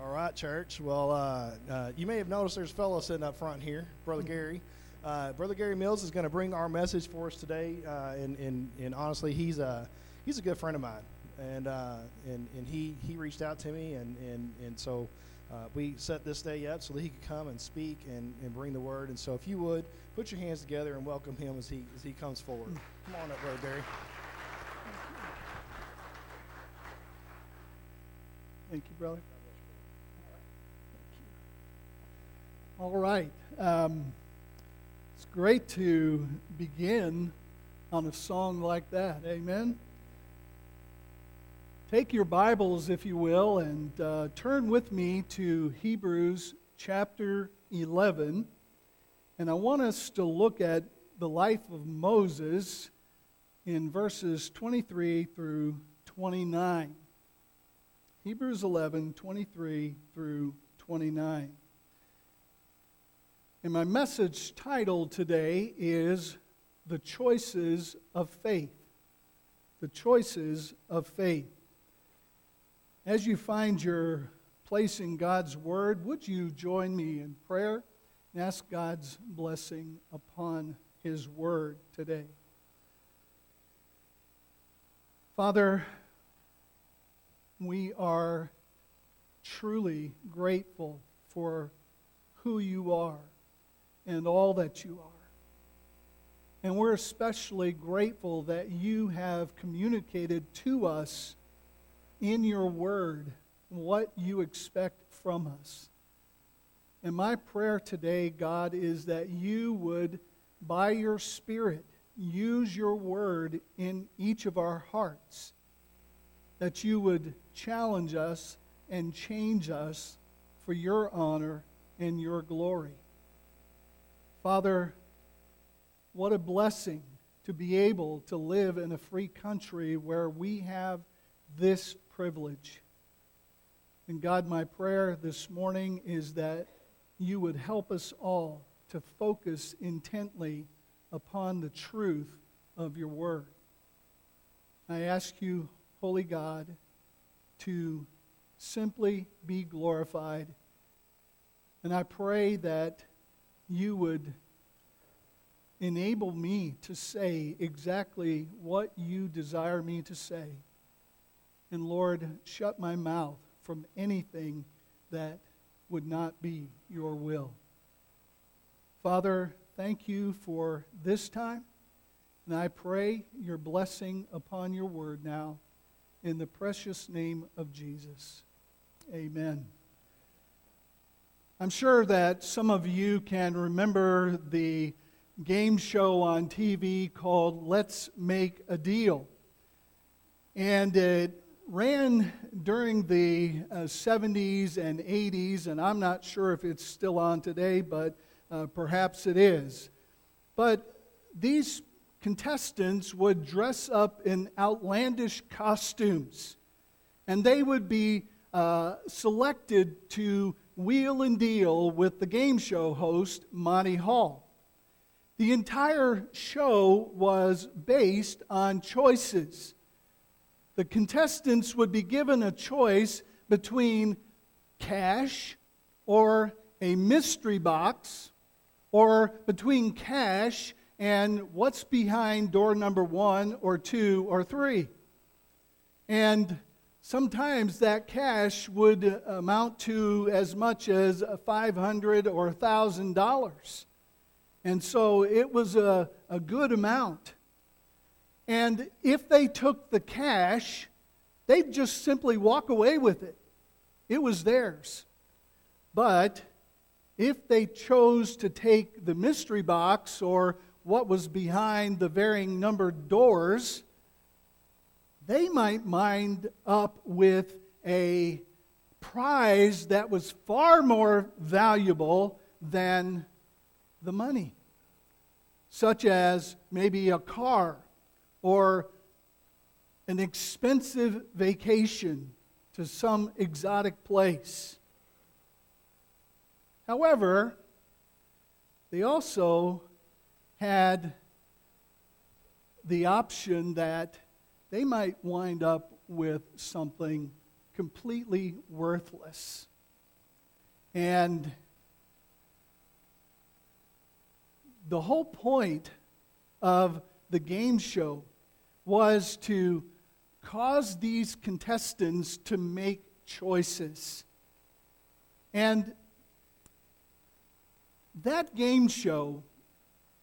All right, church. Well, uh, uh, you may have noticed there's a fellow sitting up front here, Brother Gary. Uh, Brother Gary Mills is going to bring our message for us today, uh, and, and, and honestly, he's a he's a good friend of mine, and uh, and and he he reached out to me, and and and so uh, we set this day up so that he could come and speak and, and bring the word. And so, if you would put your hands together and welcome him as he as he comes forward. Come on up, Brother Gary. Thank you, brother. All right. Um, it's great to begin on a song like that. Amen. Take your Bibles, if you will, and uh, turn with me to Hebrews chapter 11. And I want us to look at the life of Moses in verses 23 through 29. Hebrews 11, 23 through 29. And my message title today is The Choices of Faith. The Choices of Faith. As you find your place in God's Word, would you join me in prayer and ask God's blessing upon His Word today? Father, we are truly grateful for who you are and all that you are. And we're especially grateful that you have communicated to us in your word what you expect from us. And my prayer today, God, is that you would, by your Spirit, use your word in each of our hearts, that you would challenge us and change us for your honor and your glory. Father, what a blessing to be able to live in a free country where we have this privilege. And God, my prayer this morning is that you would help us all to focus intently upon the truth of your word. I ask you, Holy God, to simply be glorified. And I pray that you would enable me to say exactly what you desire me to say. And Lord, shut my mouth from anything that would not be your will. Father, thank you for this time. And I pray your blessing upon your word now in the precious name of Jesus. Amen. I'm sure that some of you can remember the game show on TV called Let's Make a Deal. And it ran during the uh, 70s and 80s, and I'm not sure if it's still on today, but uh, perhaps it is. But these contestants would dress up in outlandish costumes, and they would be uh, selected to wheel and deal with the game show host, Monty Hall. The entire show was based on choices. The contestants would be given a choice between cash or a mystery box, or between cash and what's behind door number one or two or three. And sometimes that cash would uh, amount to as much as uh, 500 or $1,000. And so it was a, a good amount. And if they took the cash, they'd just simply walk away with it. It was theirs. But if they chose to take the mystery box or what was behind the varying numbered doors, they might wind up with a prize that was far more valuable than the money, such as maybe a car or an expensive vacation to some exotic place. However, they also had the option that they might wind up with something completely worthless. And the whole point of the game show was to cause these contestants to make choices. And that game show,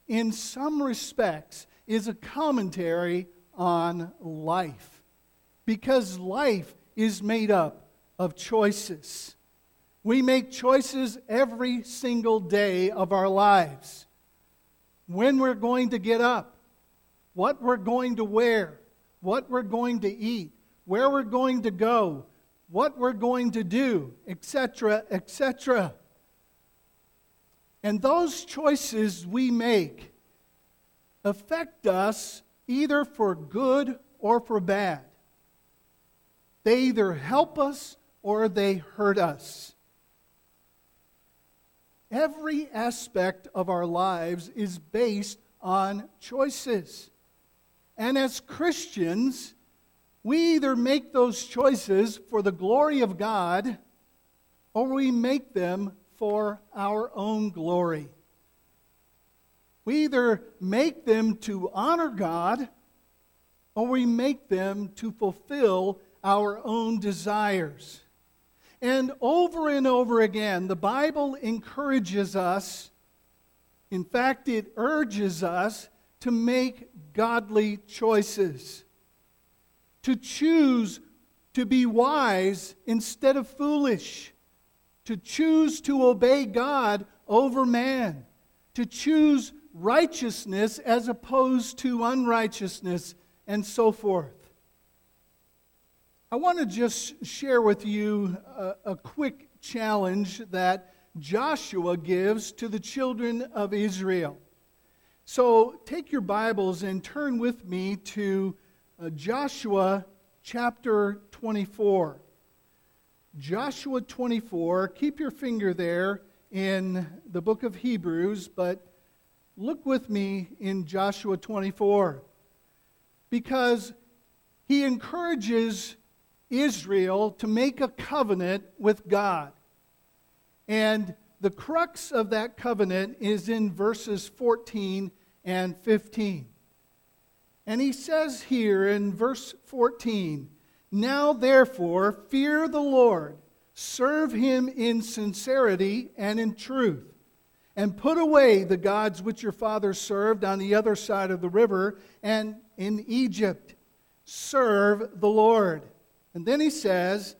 in some respects, is a commentary on life. Because life is made up of choices. We make choices every single day of our lives. When we're going to get up, what we're going to wear, what we're going to eat, where we're going to go, what we're going to do, etc., etc. And those choices we make affect us either for good or for bad. They either help us or they hurt us. Every aspect of our lives is based on choices. And as Christians, we either make those choices for the glory of God or we make them for our own glory. We either make them to honor God or we make them to fulfill our own desires. And over and over again, the Bible encourages us, in fact, it urges us to make godly choices, to choose to be wise instead of foolish, to choose to obey God over man, to choose righteousness as opposed to unrighteousness, and so forth. I want to just share with you a, a, quick challenge that Joshua gives to the children of Israel. So take your Bibles and turn with me to uh, Joshua chapter 24. Joshua 24, keep your finger there in the book of Hebrews, but look with me in Joshua 24 because he encourages Israel to make a covenant with God. And the crux of that covenant is in verses 14 and 15. And he says here in verse 14, Now therefore fear the Lord, serve him in sincerity and in truth and put away the gods which your fathers served on the other side of the river and in Egypt. Serve the Lord. And then he says,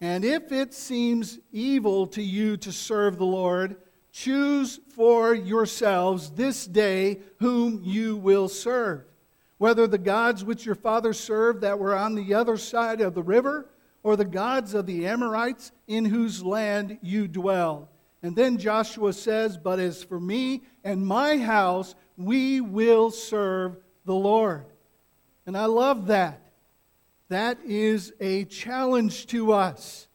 And if it seems evil to you to serve the Lord, choose for yourselves this day whom you will serve, whether the gods which your fathers served that were on the other side of the river, or the gods of the Amorites in whose land you dwell and then Joshua says, But as for me and my house, we will serve the Lord. And I love that. That is a challenge to us.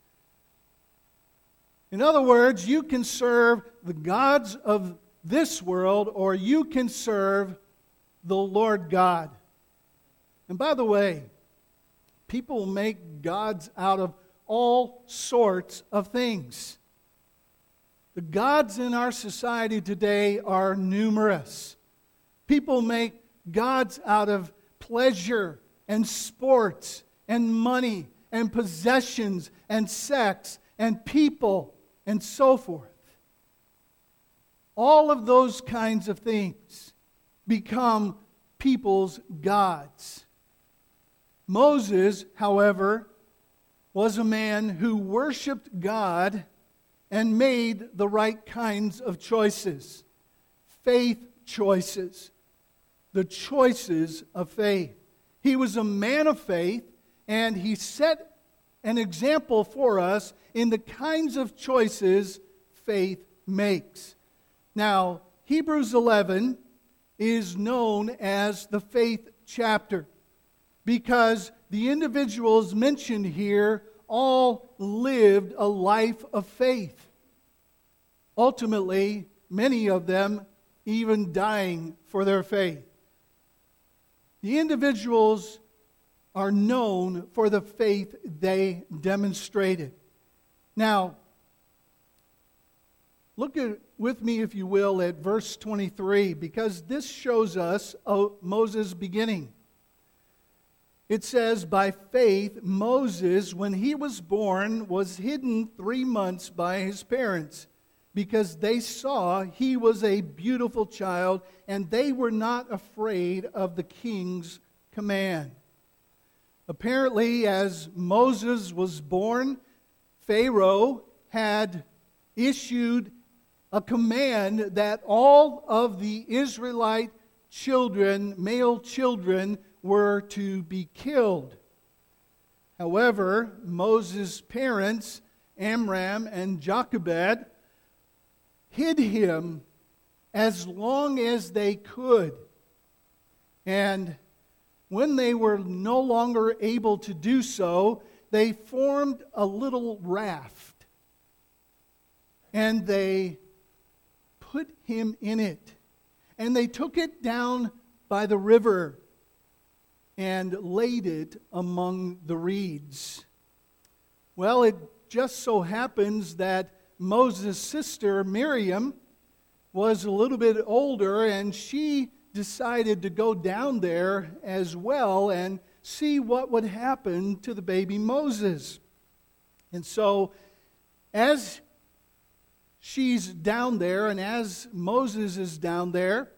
In other words, you can serve the gods of this world or you can serve the Lord God. And by the way, people make gods out of all sorts of things. The gods in our society today are numerous. People make gods out of pleasure and sports and money and possessions and sex and people and so forth. All of those kinds of things become people's gods. Moses, however, was a man who worshiped God and made the right kinds of choices faith choices, the choices of faith. He was a man of faith, and he set an example for us in the kinds of choices faith makes. Now, Hebrews 11 is known as the faith chapter because the individuals mentioned here all lived a life of faith. Ultimately, many of them even dying for their faith. The individuals are known for the faith they demonstrated. Now, Look at, with me, if you will, at verse 23, because this shows us oh, Moses' beginning. It says, By faith, Moses, when he was born, was hidden three months by his parents because they saw he was a beautiful child and they were not afraid of the king's command. Apparently, as Moses was born, Pharaoh had issued a command that all of the Israelite children, male children, were to be killed. However, Moses' parents, Amram and Jochebed, hid him as long as they could. And when they were no longer able to do so, they formed a little raft and they put him in it. And they took it down by the river and laid it among the reeds. Well, it just so happens that Moses' sister, Miriam, was a little bit older and she decided to go down there as well and see what would happen to the baby Moses. And so, as she's down there and as Moses is down there,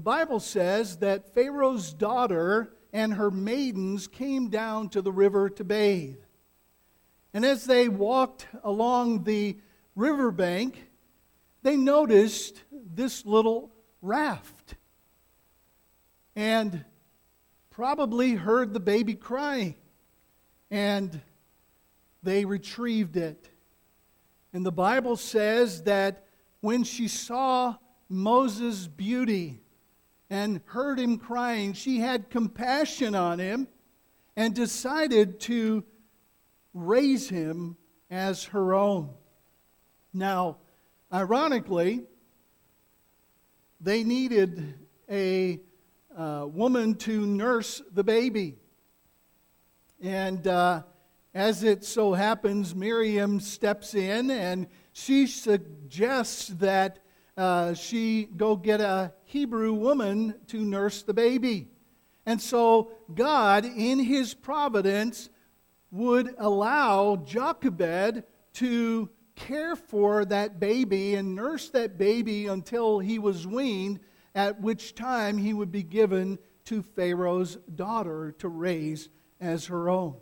the Bible says that Pharaoh's daughter and her maidens came down to the river to bathe. And as they walked along the riverbank, they noticed this little raft and probably heard the baby crying. And they retrieved it. And the Bible says that when she saw Moses' beauty, and heard him crying, she had compassion on him and decided to raise him as her own. Now, ironically, they needed a uh, woman to nurse the baby. And uh, as it so happens, Miriam steps in and she suggests that uh, she go get a Hebrew woman to nurse the baby. And so God, in his providence, would allow Jochebed to care for that baby and nurse that baby until he was weaned, at which time he would be given to Pharaoh's daughter to raise as her own.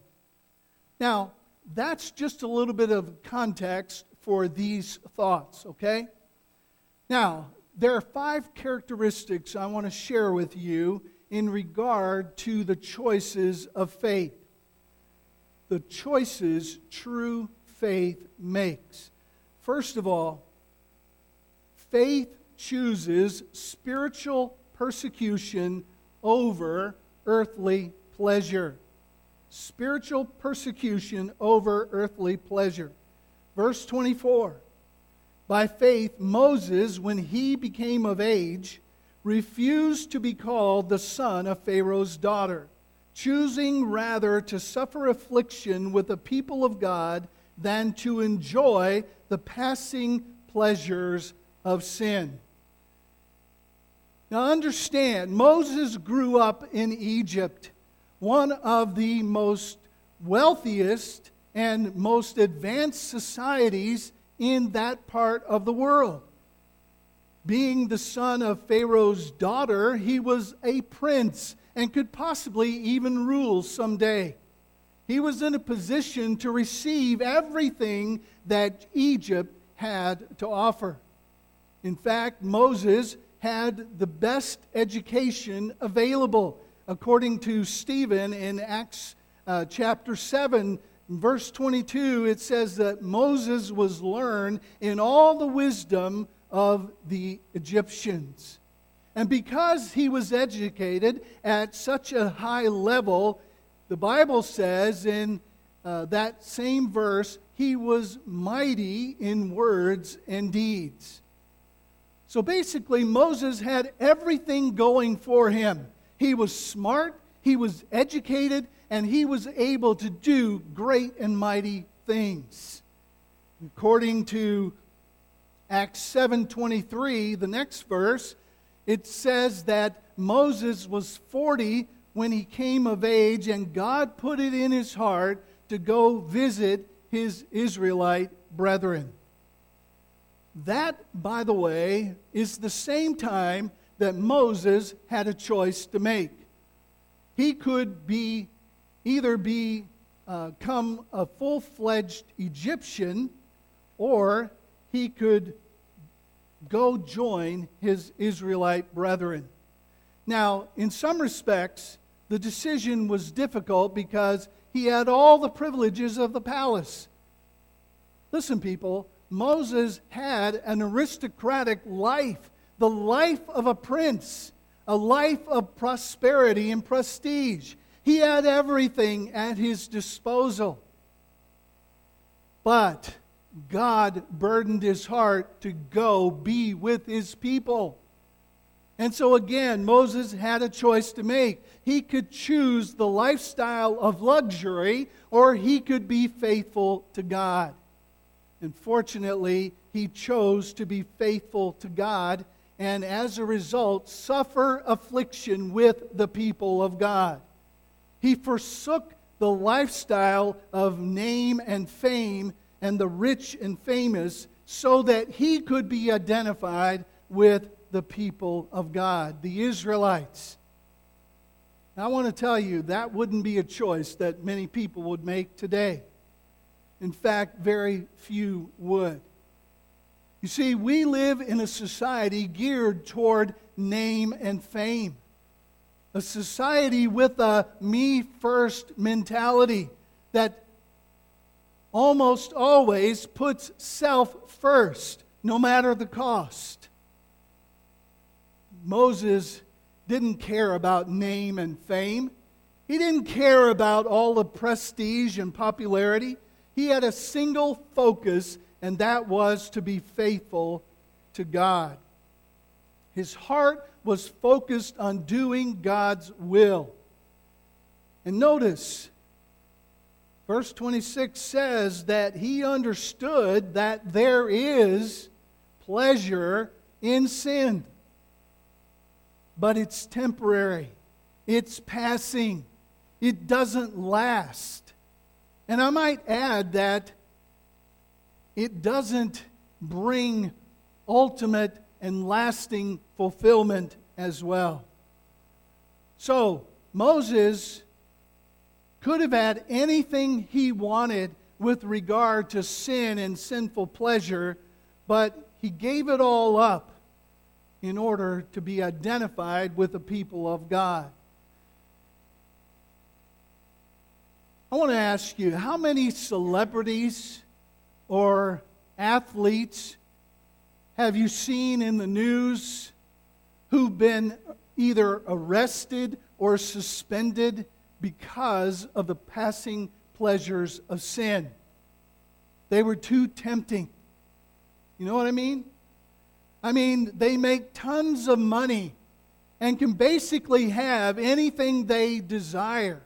Now, that's just a little bit of context for these thoughts, okay? Now, there are five characteristics I want to share with you in regard to the choices of faith. The choices true faith makes. First of all, faith chooses spiritual persecution over earthly pleasure. Spiritual persecution over earthly pleasure. Verse 24 by faith, Moses, when he became of age, refused to be called the son of Pharaoh's daughter, choosing rather to suffer affliction with the people of God than to enjoy the passing pleasures of sin. Now, understand, Moses grew up in Egypt, one of the most wealthiest and most advanced societies in that part of the world. Being the son of Pharaoh's daughter, he was a prince and could possibly even rule someday. He was in a position to receive everything that Egypt had to offer. In fact, Moses had the best education available. According to Stephen in Acts uh, chapter 7, in verse 22, it says that Moses was learned in all the wisdom of the Egyptians. And because he was educated at such a high level, the Bible says in uh, that same verse, he was mighty in words and deeds. So basically, Moses had everything going for him. He was smart, he was educated, and he was able to do great and mighty things. According to Acts 7:23, the next verse, it says that Moses was 40 when he came of age and God put it in his heart to go visit his Israelite brethren. That, by the way, is the same time that Moses had a choice to make. He could be either be uh, come a full-fledged Egyptian or he could go join his Israelite brethren. Now, in some respects, the decision was difficult because he had all the privileges of the palace. Listen, people, Moses had an aristocratic life, the life of a prince, a life of prosperity and prestige. He had everything at his disposal. But God burdened his heart to go be with his people. And so again, Moses had a choice to make. He could choose the lifestyle of luxury, or he could be faithful to God. And fortunately, he chose to be faithful to God, and as a result, suffer affliction with the people of God. He forsook the lifestyle of name and fame and the rich and famous so that he could be identified with the people of God, the Israelites. I want to tell you that wouldn't be a choice that many people would make today. In fact, very few would. You see, we live in a society geared toward name and fame, a society with a me first mentality that almost always puts self first, no matter the cost. Moses didn't care about name and fame. He didn't care about all the prestige and popularity. He had a single focus, and that was to be faithful to God. His heart was focused on doing God's will. And notice, verse 26 says that he understood that there is pleasure in sin but it's temporary, it's passing, it doesn't last. And I might add that it doesn't bring ultimate and lasting fulfillment as well. So, Moses could have had anything he wanted with regard to sin and sinful pleasure, but he gave it all up in order to be identified with the people of God. I want to ask you how many celebrities or athletes have you seen in the news who've been either arrested or suspended because of the passing pleasures of sin? They were too tempting. You know what I mean? I mean, they make tons of money and can basically have anything they desire.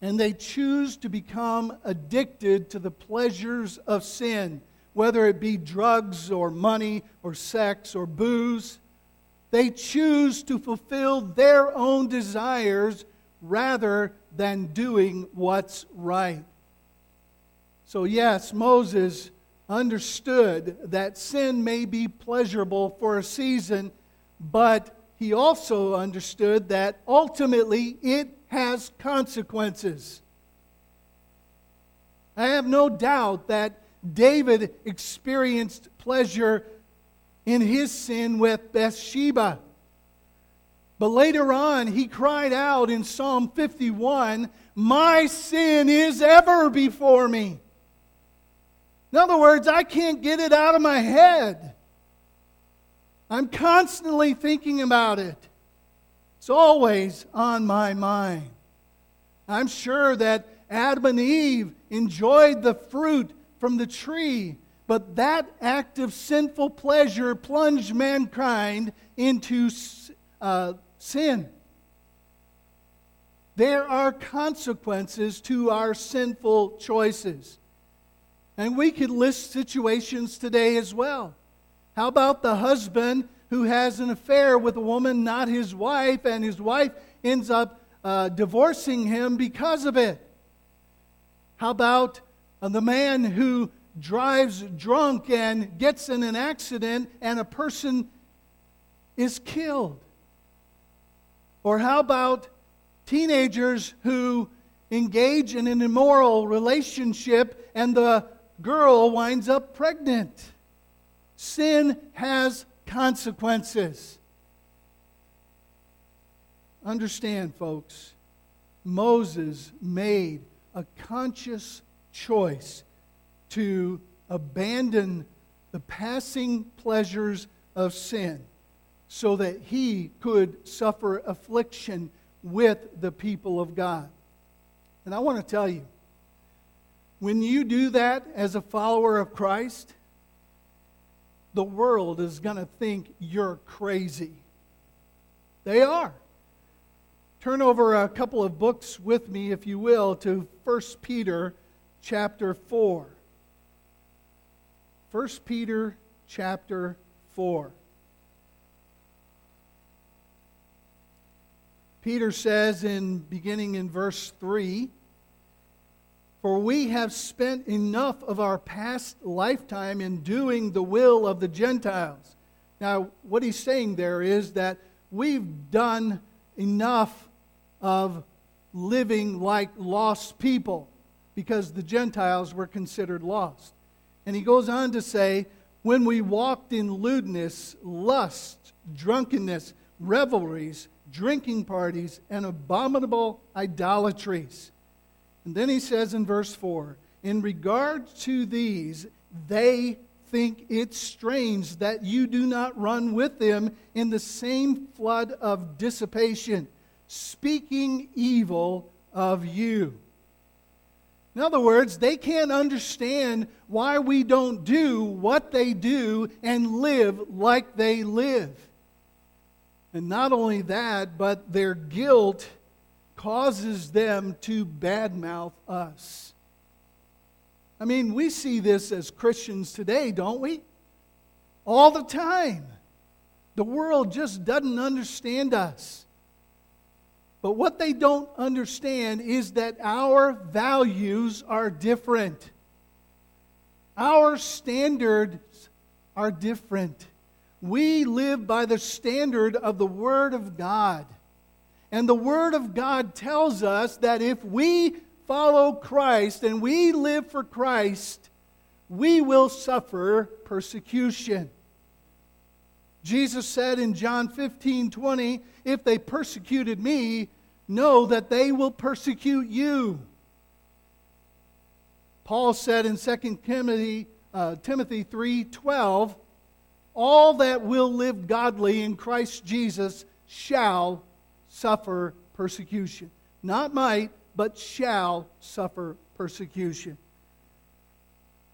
And they choose to become addicted to the pleasures of sin, whether it be drugs or money or sex or booze. They choose to fulfill their own desires rather than doing what's right. So, yes, Moses understood that sin may be pleasurable for a season, but he also understood that ultimately it has consequences. I have no doubt that David experienced pleasure in his sin with Bathsheba. But later on, he cried out in Psalm 51 My sin is ever before me. In other words, I can't get it out of my head. I'm constantly thinking about it. It's always on my mind. I'm sure that Adam and Eve enjoyed the fruit from the tree, but that act of sinful pleasure plunged mankind into uh, sin. There are consequences to our sinful choices. And we could list situations today as well. How about the husband who has an affair with a woman not his wife, and his wife ends up uh, divorcing him because of it? How about the man who drives drunk and gets in an accident and a person is killed? Or how about teenagers who engage in an immoral relationship and the girl winds up pregnant? Sin has consequences. Understand, folks, Moses made a conscious choice to abandon the passing pleasures of sin so that he could suffer affliction with the people of God. And I want to tell you, when you do that as a follower of Christ, the world is going to think you're crazy. They are. Turn over a couple of books with me, if you will, to 1 Peter chapter 4. 1 Peter chapter 4. Peter says in beginning in verse 3 for we have spent enough of our past lifetime in doing the will of the Gentiles. Now, what he's saying there is that we've done enough of living like lost people because the Gentiles were considered lost. And he goes on to say, when we walked in lewdness, lust, drunkenness, revelries, drinking parties, and abominable idolatries and then he says in verse 4 In regard to these, they think it strange that you do not run with them in the same flood of dissipation, speaking evil of you. In other words, they can't understand why we don't do what they do and live like they live. And not only that, but their guilt causes them to badmouth us. I mean, we see this as Christians today, don't we? All the time. The world just doesn't understand us. But what they don't understand is that our values are different. Our standards are different. We live by the standard of the Word of God. And the Word of God tells us that if we follow Christ and we live for Christ, we will suffer persecution. Jesus said in John 15 20, If they persecuted me, know that they will persecute you. Paul said in 2 Timothy, uh, Timothy 3 12, All that will live godly in Christ Jesus shall suffer persecution. Not might, but shall suffer persecution.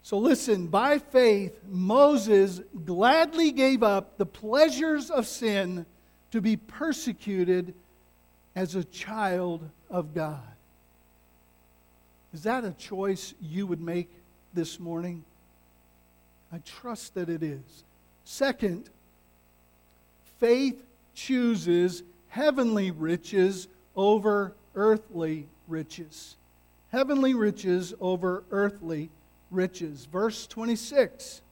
So listen, by faith, Moses gladly gave up the pleasures of sin to be persecuted as a child of God. Is that a choice you would make this morning? I trust that it is. Second, faith chooses heavenly riches over earthly riches. Heavenly riches over earthly riches. Verse 26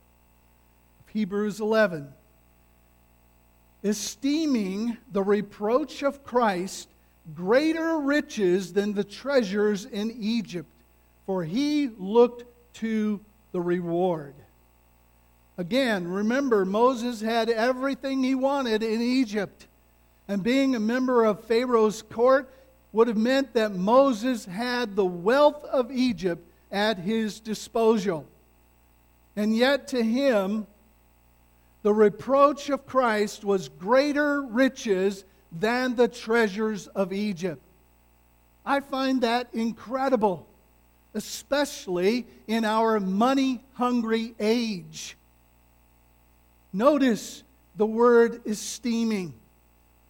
of Hebrews 11. Esteeming the reproach of Christ greater riches than the treasures in Egypt, for he looked to the reward. Again, remember, Moses had everything he wanted in Egypt. And being a member of Pharaoh's court would have meant that Moses had the wealth of Egypt at his disposal. And yet, to him, the reproach of Christ was greater riches than the treasures of Egypt. I find that incredible, especially in our money hungry age. Notice the word esteeming.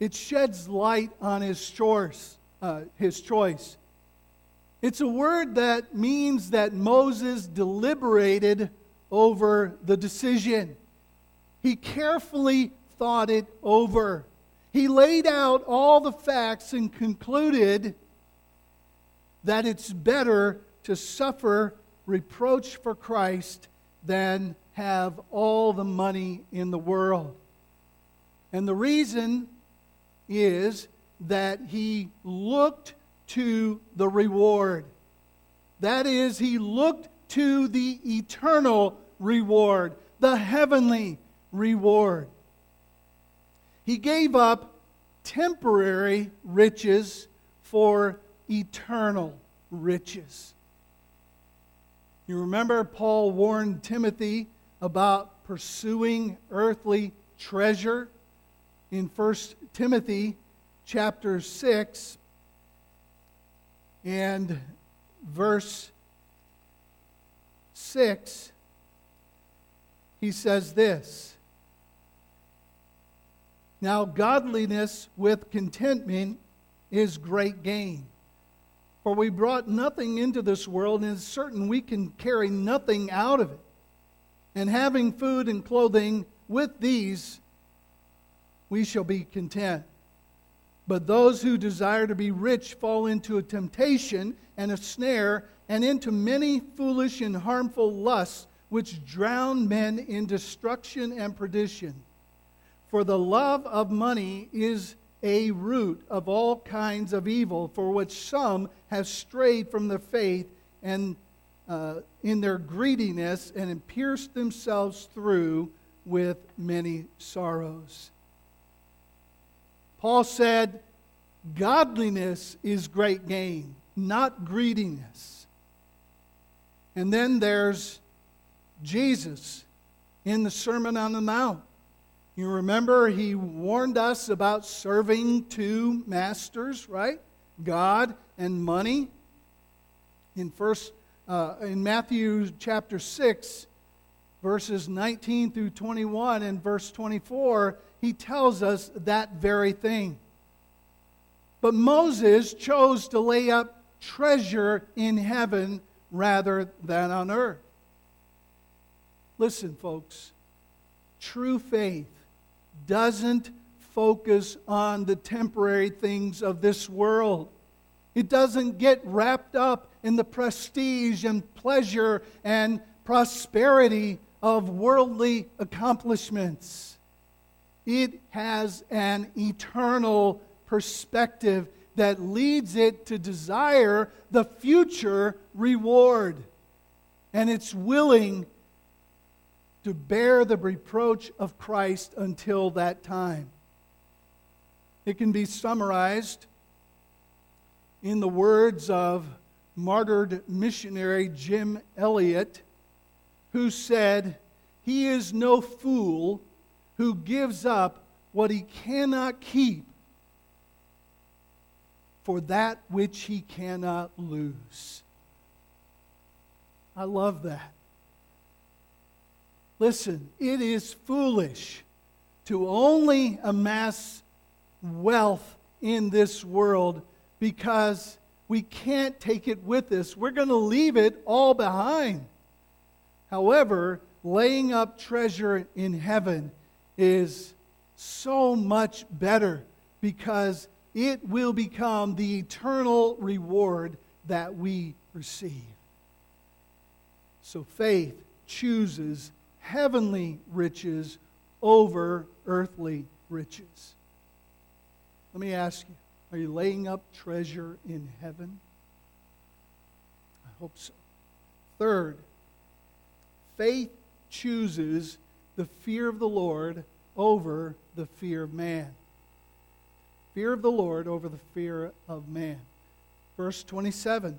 It sheds light on his choice. Uh, his choice. It's a word that means that Moses deliberated over the decision. He carefully thought it over. He laid out all the facts and concluded that it's better to suffer reproach for Christ than have all the money in the world. And the reason is that he looked to the reward. That is, he looked to the eternal reward, the heavenly reward. He gave up temporary riches for eternal riches. You remember Paul warned Timothy about pursuing earthly treasure in 1 Timothy chapter 6 and verse 6, he says this Now, godliness with contentment is great gain. For we brought nothing into this world, and it's certain we can carry nothing out of it. And having food and clothing, with these we shall be content. But those who desire to be rich fall into a temptation and a snare, and into many foolish and harmful lusts, which drown men in destruction and perdition. For the love of money is a root of all kinds of evil, for which some have strayed from the faith and uh, in their greediness and pierced themselves through with many sorrows. Paul said, Godliness is great gain, not greediness. And then there's Jesus in the Sermon on the Mount. You remember he warned us about serving two masters, right? God and money. In first uh, in Matthew chapter 6, verses 19 through 21 and verse 24, he tells us that very thing. But Moses chose to lay up treasure in heaven rather than on earth. Listen, folks, true faith doesn't focus on the temporary things of this world. It doesn't get wrapped up in the prestige and pleasure and prosperity of worldly accomplishments. It has an eternal perspective that leads it to desire the future reward. And it's willing to bear the reproach of Christ until that time. It can be summarized in the words of martyred missionary Jim Elliot, who said, He is no fool who gives up what he cannot keep for that which he cannot lose. I love that. Listen, it is foolish to only amass wealth in this world because we can't take it with us. We're going to leave it all behind. However, laying up treasure in heaven is so much better because it will become the eternal reward that we receive. So faith chooses heavenly riches over earthly riches. Let me ask you are you laying up treasure in heaven? I hope so. Third, faith chooses the fear of the Lord over the fear of man. Fear of the Lord over the fear of man. Verse 27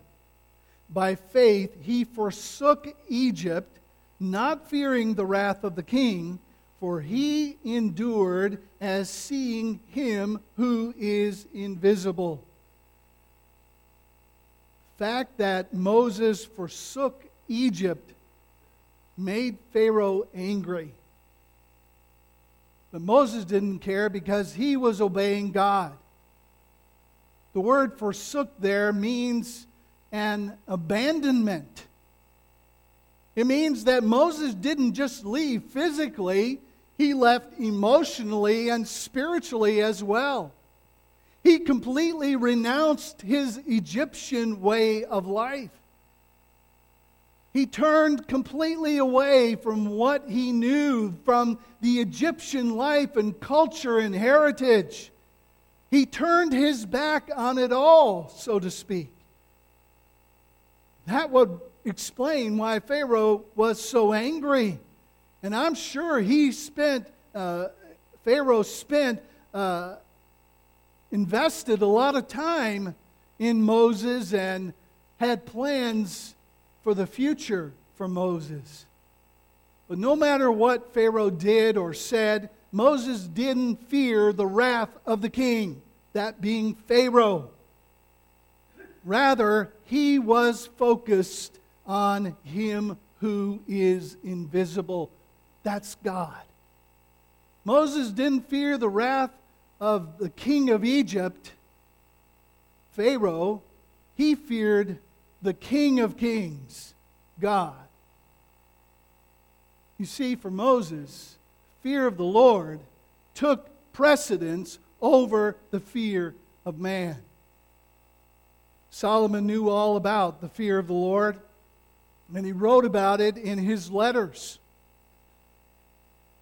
By faith he forsook Egypt, not fearing the wrath of the king for he endured as seeing him who is invisible. Fact that Moses forsook Egypt made Pharaoh angry. But Moses didn't care because he was obeying God. The word forsook there means an abandonment. It means that Moses didn't just leave physically, he left emotionally and spiritually as well. He completely renounced his Egyptian way of life. He turned completely away from what he knew from the Egyptian life and culture and heritage. He turned his back on it all, so to speak. That would explain why Pharaoh was so angry. And I'm sure he spent, uh, Pharaoh spent, uh, invested a lot of time in Moses and had plans for the future for Moses. But no matter what Pharaoh did or said, Moses didn't fear the wrath of the king, that being Pharaoh. Rather, he was focused on him who is invisible. That's God. Moses didn't fear the wrath of the king of Egypt, Pharaoh. He feared the King of Kings, God. You see, for Moses, fear of the Lord took precedence over the fear of man. Solomon knew all about the fear of the Lord, and he wrote about it in his letters.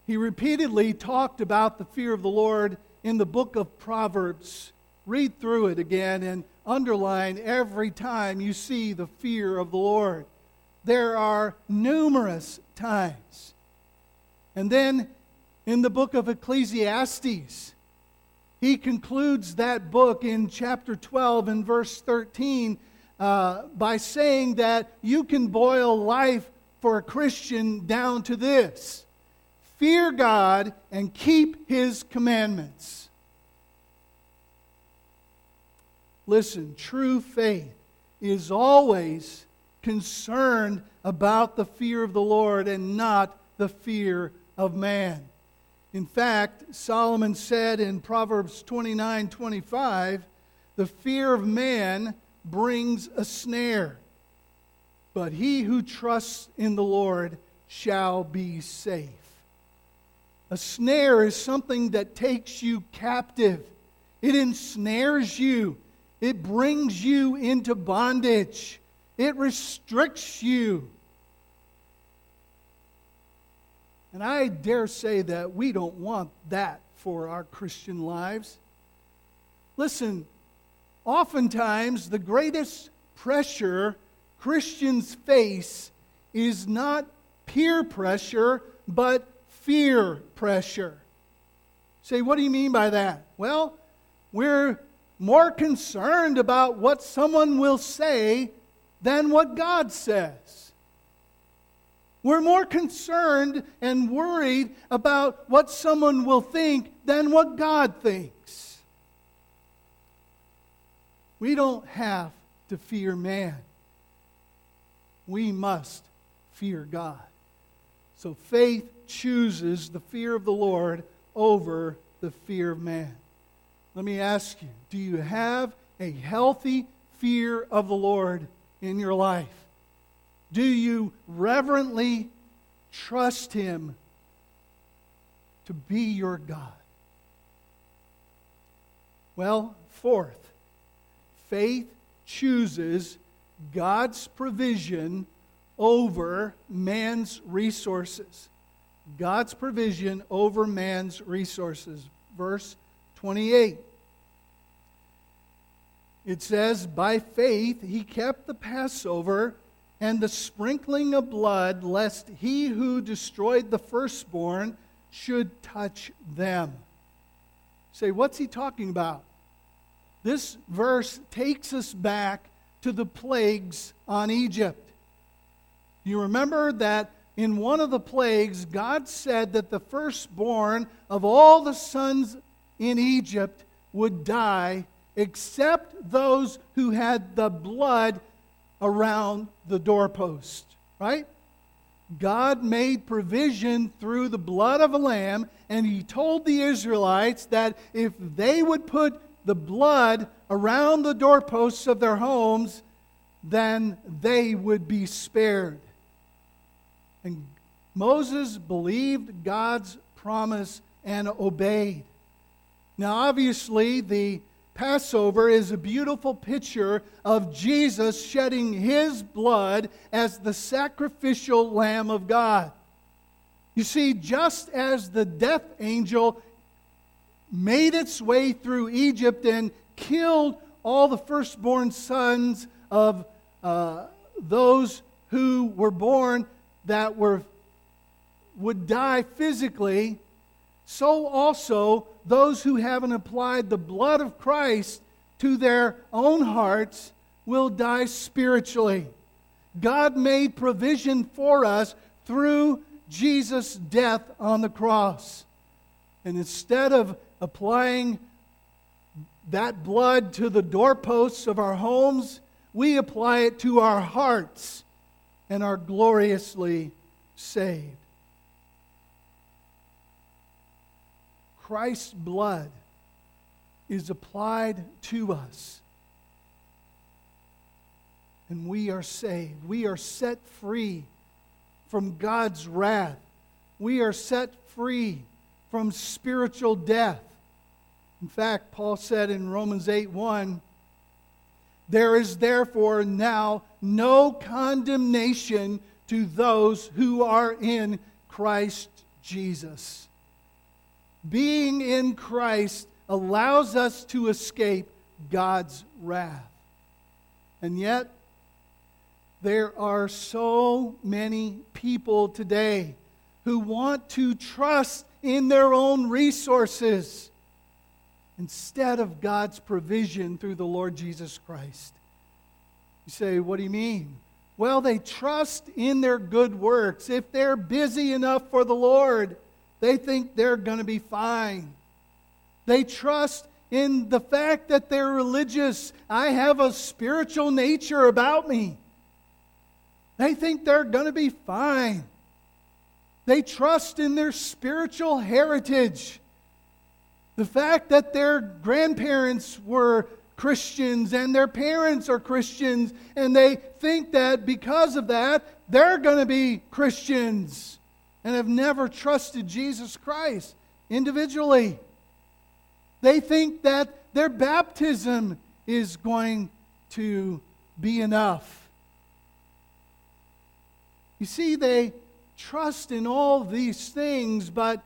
He repeatedly talked about the fear of the Lord in the book of Proverbs. Read through it again and underline every time you see the fear of the Lord. There are numerous times. And then in the book of Ecclesiastes, he concludes that book in chapter 12 and verse 13 uh, by saying that you can boil life for a Christian down to this fear God and keep his commandments. Listen, true faith is always concerned about the fear of the Lord and not the fear of man. In fact, Solomon said in Proverbs 29 25, the fear of man brings a snare, but he who trusts in the Lord shall be safe. A snare is something that takes you captive, it ensnares you, it brings you into bondage, it restricts you. And I dare say that we don't want that for our Christian lives. Listen, oftentimes the greatest pressure Christians face is not peer pressure, but fear pressure. Say, what do you mean by that? Well, we're more concerned about what someone will say than what God says. We're more concerned and worried about what someone will think than what God thinks. We don't have to fear man. We must fear God. So faith chooses the fear of the Lord over the fear of man. Let me ask you do you have a healthy fear of the Lord in your life? Do you reverently trust Him to be your God? Well, fourth, faith chooses God's provision over man's resources. God's provision over man's resources. Verse 28. It says, By faith he kept the Passover and the sprinkling of blood, lest he who destroyed the firstborn should touch them. Say, what's he talking about? This verse takes us back to the plagues on Egypt. You remember that in one of the plagues, God said that the firstborn of all the sons in Egypt would die except those who had the blood around the doorpost, right? God made provision through the blood of a lamb, and He told the Israelites that if they would put the blood around the doorposts of their homes, then they would be spared. And Moses believed God's promise and obeyed. Now, obviously, the Passover is a beautiful picture of Jesus shedding his blood as the sacrificial Lamb of God. You see, just as the death angel made its way through Egypt and killed all the firstborn sons of uh, those who were born that were, would die physically, so also those who haven't applied the blood of Christ to their own hearts will die spiritually. God made provision for us through Jesus' death on the cross. And instead of applying that blood to the doorposts of our homes, we apply it to our hearts and are gloriously saved. Christ's blood is applied to us. And we are saved. We are set free from God's wrath. We are set free from spiritual death. In fact, Paul said in Romans 8 1, there is therefore now no condemnation to those who are in Christ Jesus being in Christ allows us to escape God's wrath. And yet, there are so many people today who want to trust in their own resources instead of God's provision through the Lord Jesus Christ. You say, What do you mean? Well, they trust in their good works. If they're busy enough for the Lord, they think they're going to be fine. They trust in the fact that they're religious. I have a spiritual nature about me. They think they're going to be fine. They trust in their spiritual heritage. The fact that their grandparents were Christians and their parents are Christians, and they think that because of that, they're going to be Christians and have never trusted Jesus Christ individually. They think that their baptism is going to be enough. You see, they trust in all these things, but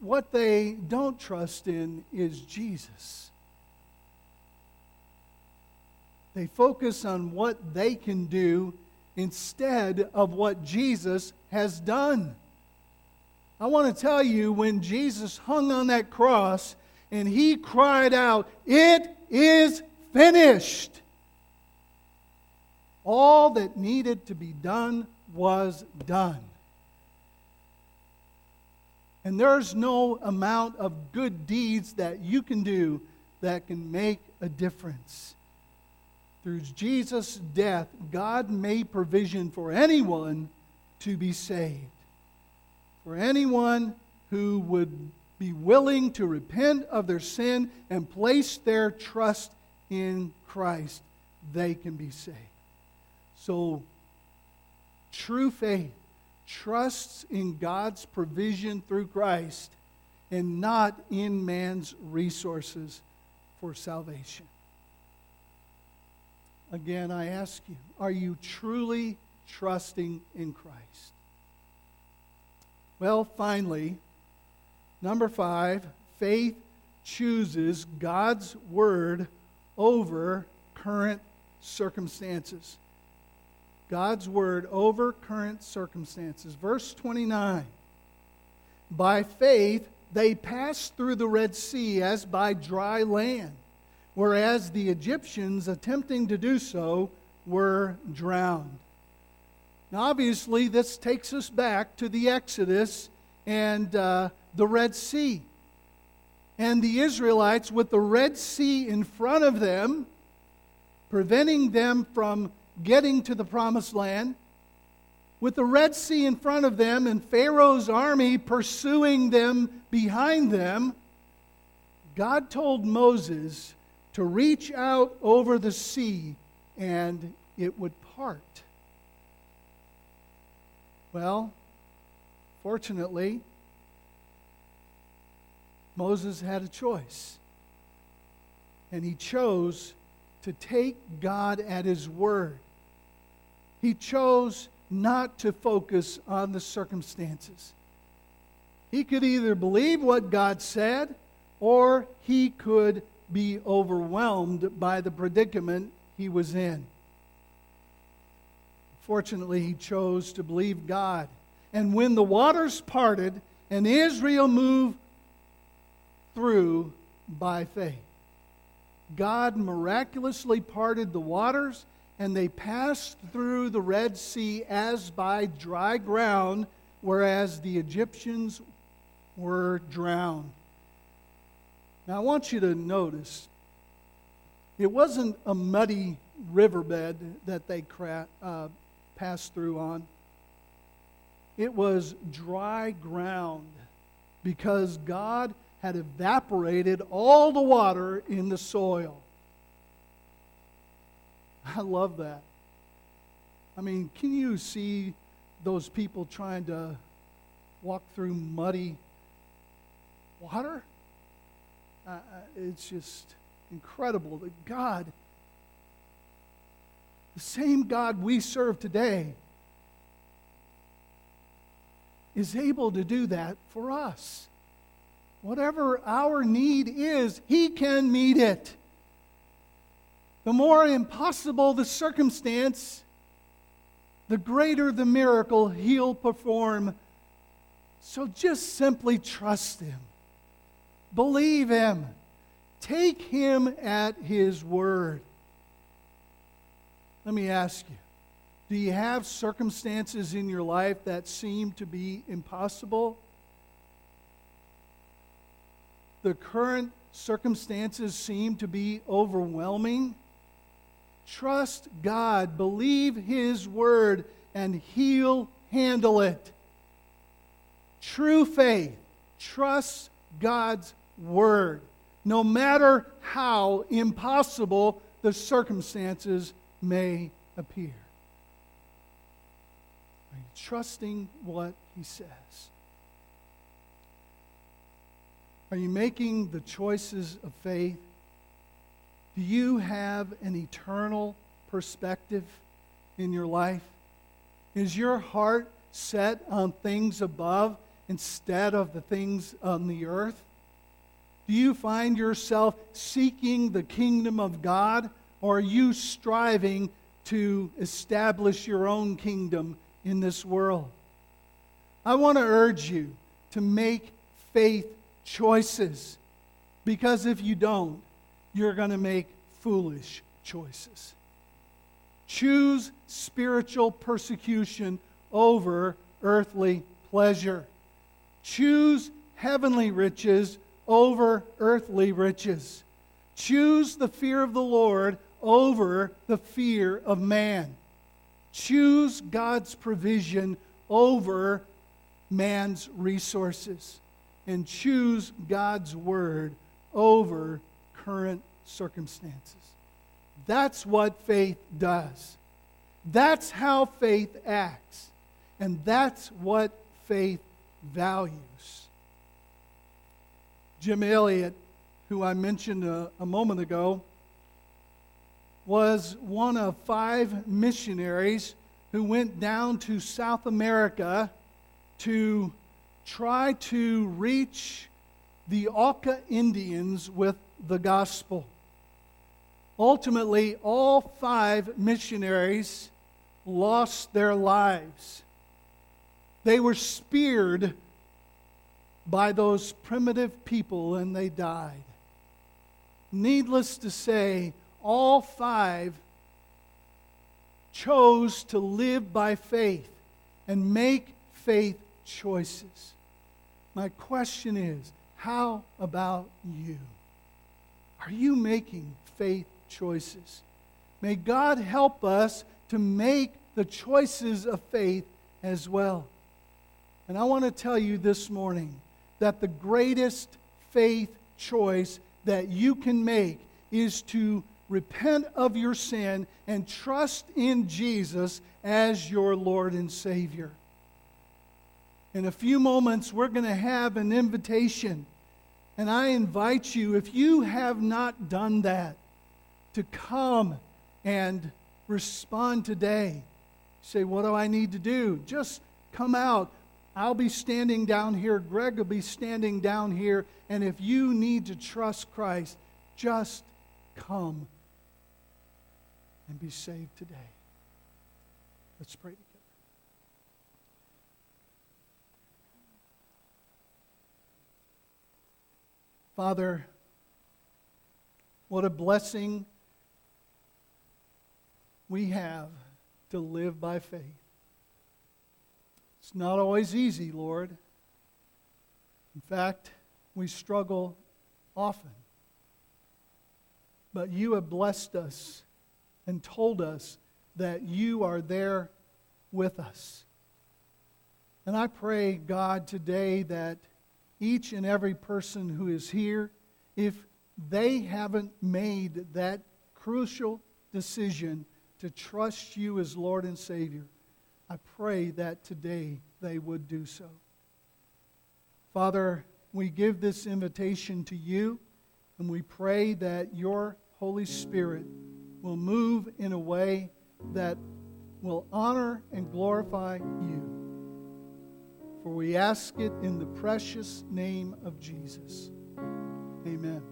what they don't trust in is Jesus. They focus on what they can do instead of what Jesus has done. I want to tell you when Jesus hung on that cross and he cried out, It is finished. All that needed to be done was done. And there's no amount of good deeds that you can do that can make a difference. Through Jesus' death, God made provision for anyone to be saved. For anyone who would be willing to repent of their sin and place their trust in Christ, they can be saved. So, true faith trusts in God's provision through Christ and not in man's resources for salvation. Again, I ask you, are you truly trusting in Christ? Well, finally, number five, faith chooses God's word over current circumstances. God's word over current circumstances. Verse 29 By faith, they passed through the Red Sea as by dry land whereas the Egyptians, attempting to do so, were drowned. Now, obviously, this takes us back to the Exodus and uh, the Red Sea. And the Israelites, with the Red Sea in front of them, preventing them from getting to the promised land, with the Red Sea in front of them and Pharaoh's army pursuing them behind them, God told Moses to reach out over the sea and it would part. Well, fortunately, Moses had a choice. And he chose to take God at his word. He chose not to focus on the circumstances. He could either believe what God said or he could be overwhelmed by the predicament he was in. Fortunately, he chose to believe God. And when the waters parted and Israel moved through by faith, God miraculously parted the waters and they passed through the Red Sea as by dry ground, whereas the Egyptians were drowned. Now, I want you to notice it wasn't a muddy riverbed that they cra- uh, passed through on, it was dry ground because God had evaporated all the water in the soil. I love that. I mean, can you see those people trying to walk through muddy water? Uh, it's just incredible that God, the same God we serve today, is able to do that for us. Whatever our need is, He can meet it. The more impossible the circumstance, the greater the miracle He'll perform. So just simply trust Him. Believe him. Take him at his word. Let me ask you do you have circumstances in your life that seem to be impossible? The current circumstances seem to be overwhelming. Trust God, believe His word, and He'll handle it. True faith, trust God's word, no matter how impossible the circumstances may appear. Are you trusting what he says? Are you making the choices of faith? Do you have an eternal perspective in your life? Is your heart set on things above instead of the things on the earth? Do you find yourself seeking the kingdom of God, or are you striving to establish your own kingdom in this world? I want to urge you to make faith choices, because if you don't, you're going to make foolish choices. Choose spiritual persecution over earthly pleasure. Choose heavenly riches over earthly riches. Choose the fear of the Lord over the fear of man. Choose God's provision over man's resources. And choose God's word over current circumstances. That's what faith does. That's how faith acts. And that's what faith values. Jim Elliot, who I mentioned a, a moment ago, was one of five missionaries who went down to South America to try to reach the Auca Indians with the gospel. Ultimately, all five missionaries lost their lives. They were speared by those primitive people and they died. Needless to say, all five chose to live by faith and make faith choices. My question is how about you? Are you making faith choices? May God help us to make the choices of faith as well. And I want to tell you this morning that the greatest faith choice that you can make is to repent of your sin and trust in Jesus as your Lord and Savior. In a few moments, we're going to have an invitation. And I invite you, if you have not done that, to come and respond today. Say, what do I need to do? Just come out. I'll be standing down here. Greg will be standing down here. And if you need to trust Christ, just come and be saved today. Let's pray together. Father, what a blessing we have to live by faith. It's not always easy, Lord. In fact, we struggle often. But you have blessed us and told us that you are there with us. And I pray, God, today that each and every person who is here, if they haven't made that crucial decision to trust you as Lord and Savior, I pray that today they would do so. Father, we give this invitation to you, and we pray that your Holy Spirit will move in a way that will honor and glorify you. For we ask it in the precious name of Jesus. Amen.